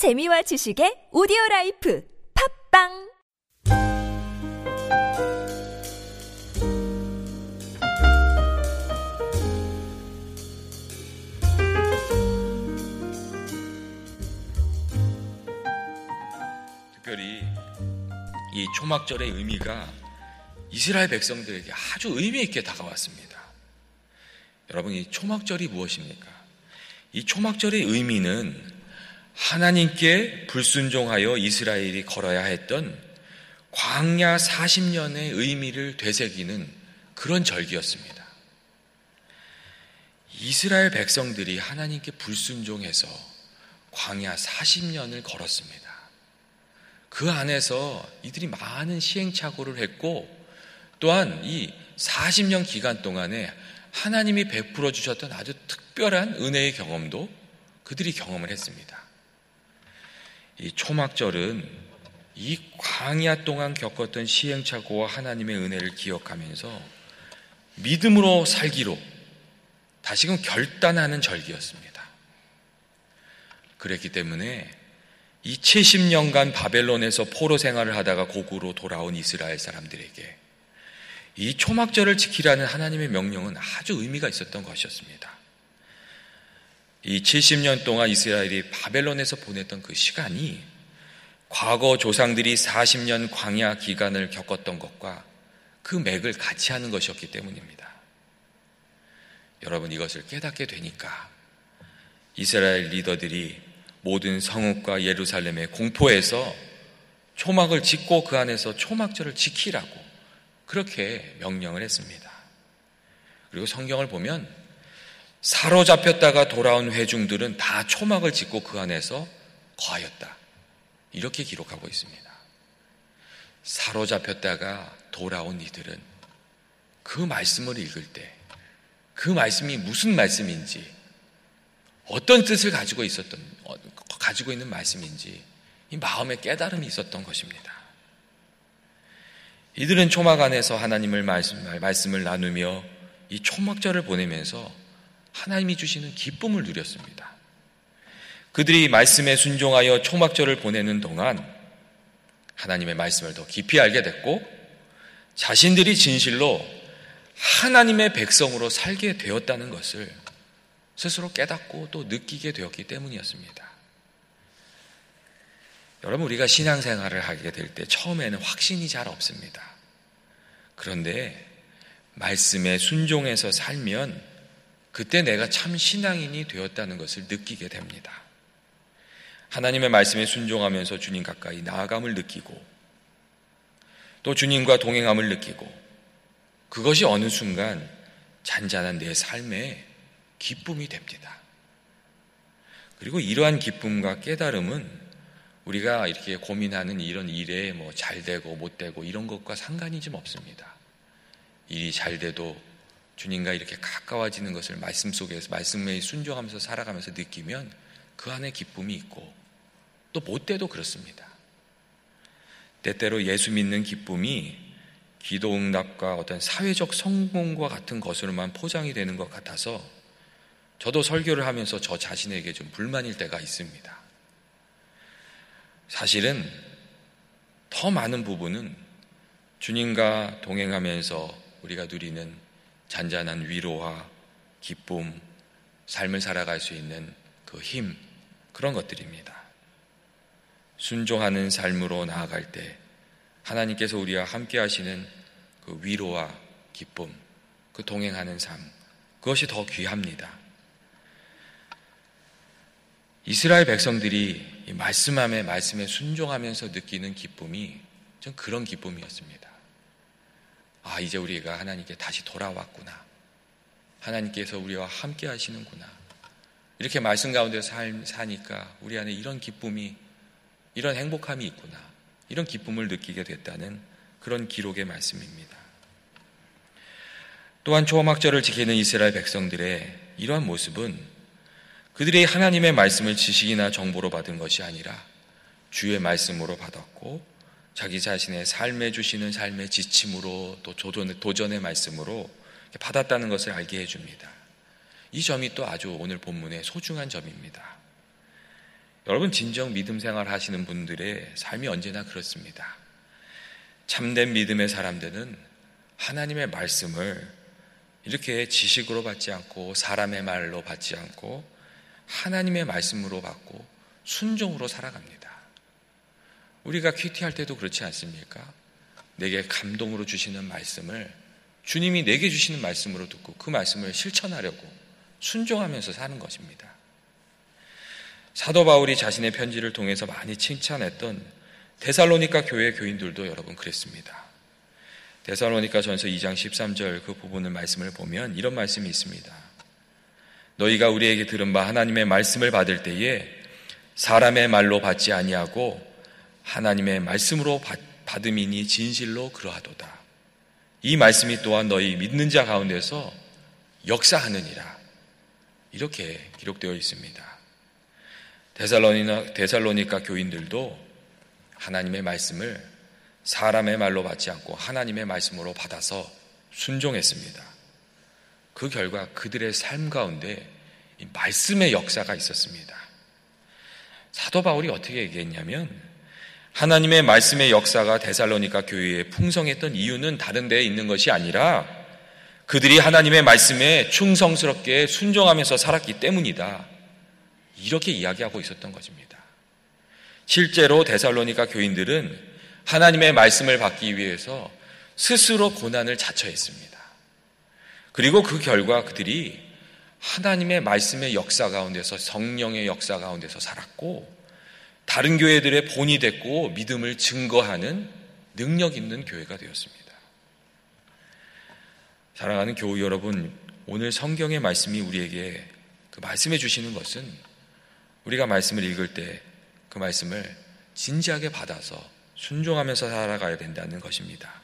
재미와 지식의 audio life 팟빵 특별히 이 초막절의 의미가 이스라엘 백성들에게 아주 의미 있게 다가왔습니다. 여러분, 이 초막절이 무엇입니까? 이 초막절의 의미는 하나님께 불순종하여 이스라엘이 걸어야 했던 광야 40년의 의미를 되새기는 그런 절기였습니다. 이스라엘 백성들이 하나님께 불순종해서 광야 40년을 걸었습니다. 그 안에서 이들이 많은 시행착오를 했고 또한 이 40년 기간 동안에 하나님이 베풀어 주셨던 아주 특별한 은혜의 경험도 그들이 경험을 했습니다. 이 초막절은 이 광야 동안 겪었던 시행착오와 하나님의 은혜를 기억하면서 믿음으로 살기로 다시금 결단하는 절기였습니다. 그랬기 때문에 이 70년간 바벨론에서 포로 생활을 하다가 고국으로 돌아온 이스라엘 사람들에게 이 초막절을 지키라는 하나님의 명령은 아주 의미가 있었던 것이었습니다. 이 70년 동안 이스라엘이 바벨론에서 보냈던 그 시간이 과거 조상들이 40년 광야 기간을 겪었던 것과 그 맥을 같이 하는 것이었기 때문입니다. 여러분 이것을 깨닫게 되니까 이스라엘 리더들이 모든 성읍과 예루살렘의 공포에서 초막을 짓고 그 안에서 초막절을 지키라고 그렇게 명령을 했습니다. 그리고 성경을 보면 사로잡혔다가 돌아온 회중들은 다 초막을 짓고 그 안에서 거하였다. 이렇게 기록하고 있습니다. 사로잡혔다가 돌아온 이들은 그 말씀을 읽을 때 그 말씀이 무슨 말씀인지 어떤 뜻을 가지고 있었던 어, 가지고 있는 말씀인지 이 마음의 깨달음이 있었던 것입니다. 이들은 초막 안에서 하나님을 말씀, 말씀을 나누며 이 초막절을 보내면서 하나님이 주시는 기쁨을 누렸습니다. 그들이 말씀에 순종하여 초막절을 보내는 동안 하나님의 말씀을 더 깊이 알게 됐고 자신들이 진실로 하나님의 백성으로 살게 되었다는 것을 스스로 깨닫고 또 느끼게 되었기 때문이었습니다. 여러분, 우리가 신앙생활을 하게 될 때 처음에는 확신이 잘 없습니다. 그런데 말씀에 순종해서 살면 그때 내가 참 신앙인이 되었다는 것을 느끼게 됩니다. 하나님의 말씀에 순종하면서 주님 가까이 나아감을 느끼고 또 주님과 동행함을 느끼고 그것이 어느 순간 잔잔한 내 삶에 기쁨이 됩니다. 그리고 이러한 기쁨과 깨달음은 우리가 이렇게 고민하는 이런 일에 뭐 잘 되고 못 되고 이런 것과 상관이 좀 없습니다. 일이 잘 돼도 주님과 이렇게 가까워지는 것을 말씀 속에서 말씀에 순종하면서 살아가면서 느끼면 그 안에 기쁨이 있고 또 못 돼도 그렇습니다. 때때로 예수 믿는 기쁨이 기도 응답과 어떤 사회적 성공과 같은 것으로만 포장이 되는 것 같아서 저도 설교를 하면서 저 자신에게 좀 불만일 때가 있습니다. 사실은 더 많은 부분은 주님과 동행하면서 우리가 누리는 잔잔한 위로와 기쁨, 삶을 살아갈 수 있는 그 힘, 그런 것들입니다. 순종하는 삶으로 나아갈 때 하나님께서 우리와 함께 하시는 그 위로와 기쁨, 그 동행하는 삶, 그것이 더 귀합니다. 이스라엘 백성들이 말씀함에 말씀에 순종하면서 느끼는 기쁨이 좀 그런 기쁨이었습니다. 아, 이제 우리가 하나님께 다시 돌아왔구나. 하나님께서 우리와 함께 하시는구나. 이렇게 말씀 가운데 사니까 우리 안에 이런 기쁨이, 이런 행복함이 있구나. 이런 기쁨을 느끼게 됐다는 그런 기록의 말씀입니다. 또한 초막절을 지키는 이스라엘 백성들의 이러한 모습은 그들이 하나님의 말씀을 지식이나 정보로 받은 것이 아니라 주의 말씀으로 받았고 자기 자신의 삶에 주시는 삶의 지침으로 또 도전의 말씀으로 받았다는 것을 알게 해줍니다. 이 점이 또 아주 오늘 본문의 소중한 점입니다. 여러분 진정 믿음 생활 하시는 분들의 삶이 언제나 그렇습니다. 참된 믿음의 사람들은 하나님의 말씀을 이렇게 지식으로 받지 않고 사람의 말로 받지 않고 하나님의 말씀으로 받고 순종으로 살아갑니다. 우리가 큐티할 때도 그렇지 않습니까? 내게 감동으로 주시는 말씀을 주님이 내게 주시는 말씀으로 듣고 그 말씀을 실천하려고 순종하면서 사는 것입니다. 사도 바울이 자신의 편지를 통해서 많이 칭찬했던 데살로니카 교회 교인들도 여러분 그랬습니다. 데살로니카 전서 2장 13절 그 부분을 말씀을 보면 이런 말씀이 있습니다. 너희가 우리에게 들은 바 하나님의 말씀을 받을 때에 사람의 말로 받지 아니하고 하나님의 말씀으로 받, 음이니 진실로 그러하도다. 이 말씀이 또한 너희 믿는 자 가운데서 역사하느니라. 이렇게 기록되어 있습니다. 데살로니나, 데살로니카 교인들도 하나님의 말씀을 사람의 말로 받지 않고 하나님의 말씀으로 받아서 순종했습니다. 그 결과 그들의 삶 가운데 말씀의 역사가 있었습니다. 사도 바울이 어떻게 얘기했냐면 하나님의 말씀의 역사가 데살로니카 교회에 풍성했던 이유는 다른 데에 있는 것이 아니라 그들이 하나님의 말씀에 충성스럽게 순종하면서 살았기 때문이다. 이렇게 이야기하고 있었던 것입니다. 실제로 데살로니카 교인들은 하나님의 말씀을 받기 위해서 스스로 고난을 자처했습니다. 그리고 그 결과 그들이 하나님의 말씀의 역사 가운데서 성령의 역사 가운데서 살았고 다른 교회들의 본이 됐고 믿음을 증거하는 능력 있는 교회가 되었습니다. 사랑하는 교우 여러분, 오늘 성경의 말씀이 우리에게 그 말씀해 주시는 것은 우리가 말씀을 읽을 때 그 말씀을 진지하게 받아서 순종하면서 살아가야 된다는 것입니다.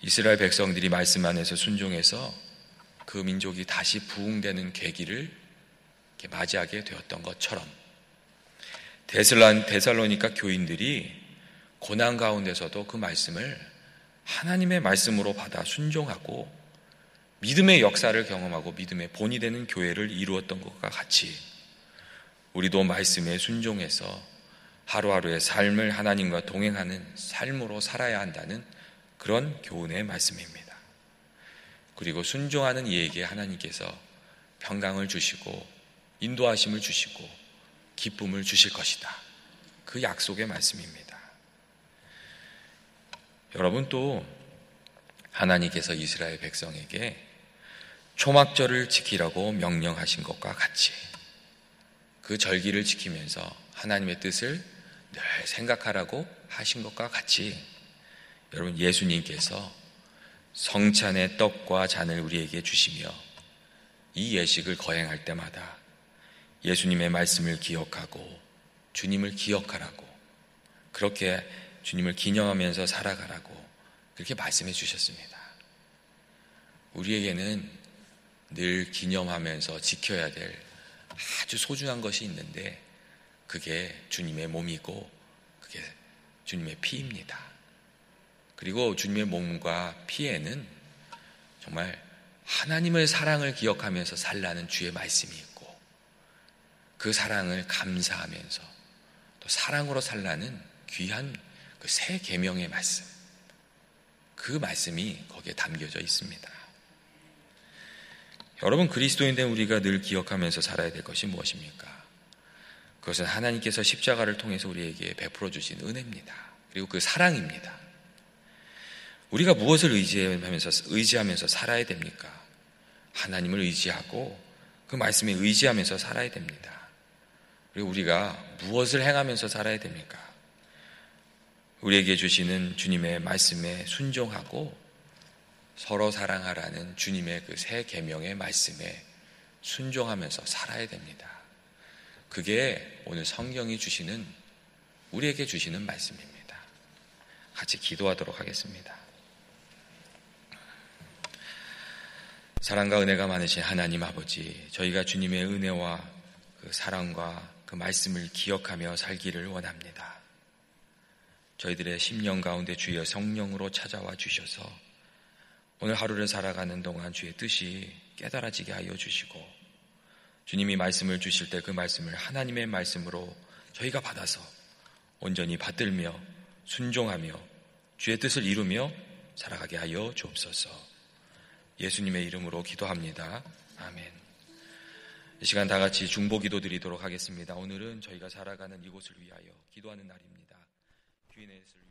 이스라엘 백성들이 말씀 안에서 순종해서 그 민족이 다시 부흥되는 계기를 맞이하게 되었던 것처럼 데슬란, 데살로니카 교인들이 고난 가운데서도 그 말씀을 하나님의 말씀으로 받아 순종하고 믿음의 역사를 경험하고 믿음의 본이 되는 교회를 이루었던 것과 같이 우리도 말씀에 순종해서 하루하루의 삶을 하나님과 동행하는 삶으로 살아야 한다는 그런 교훈의 말씀입니다. 그리고 순종하는 이에게 하나님께서 평강을 주시고 인도하심을 주시고 기쁨을 주실 것이다. 그 약속의 말씀입니다. 여러분 또 하나님께서 이스라엘 백성에게 초막절을 지키라고 명령하신 것과 같이 그 절기를 지키면서 하나님의 뜻을 늘 생각하라고 하신 것과 같이 여러분 예수님께서 성찬의 떡과 잔을 우리에게 주시며 이 예식을 거행할 때마다 예수님의 말씀을 기억하고 주님을 기억하라고 그렇게 주님을 기념하면서 살아가라고 그렇게 말씀해 주셨습니다. 우리에게는 늘 기념하면서 지켜야 될 아주 소중한 것이 있는데 그게 주님의 몸이고 그게 주님의 피입니다. 그리고 주님의 몸과 피에는 정말 하나님의 사랑을 기억하면서 살라는 주의 말씀이 그 사랑을 감사하면서 또 사랑으로 살라는 귀한 그 새 계명의 말씀. 그 말씀이 거기에 담겨져 있습니다. 여러분 그리스도인 된 우리가 늘 기억하면서 살아야 될 것이 무엇입니까? 그것은 하나님께서 십자가를 통해서 우리에게 베풀어 주신 은혜입니다. 그리고 그 사랑입니다. 우리가 무엇을 의지하면서 의지하면서 살아야 됩니까? 하나님을 의지하고 그 말씀에 의지하면서 살아야 됩니다. 그리고 우리가 무엇을 행하면서 살아야 됩니까? 우리에게 주시는 주님의 말씀에 순종하고 서로 사랑하라는 주님의 그 새 계명의 말씀에 순종하면서 살아야 됩니다. 그게 오늘 성경이 주시는 우리에게 주시는 말씀입니다. 같이 기도하도록 하겠습니다. 사랑과 은혜가 많으신 하나님 아버지, 저희가 주님의 은혜와 그 사랑과 그 말씀을 기억하며 살기를 원합니다. 저희들의 심령 가운데 주여 성령으로 찾아와 주셔서 오늘 하루를 살아가는 동안 주의 뜻이 깨달아지게 하여 주시고 주님이 말씀을 주실 때 그 말씀을 하나님의 말씀으로 저희가 받아서 온전히 받들며 순종하며 주의 뜻을 이루며 살아가게 하여 주옵소서. 예수님의 이름으로 기도합니다. 아멘. 이 시간 다 같이 중보 기도 드리도록 하겠습니다. 오늘은 저희가 살아가는 이곳을 위하여 기도하는 날입니다. 귀인의 을 위하여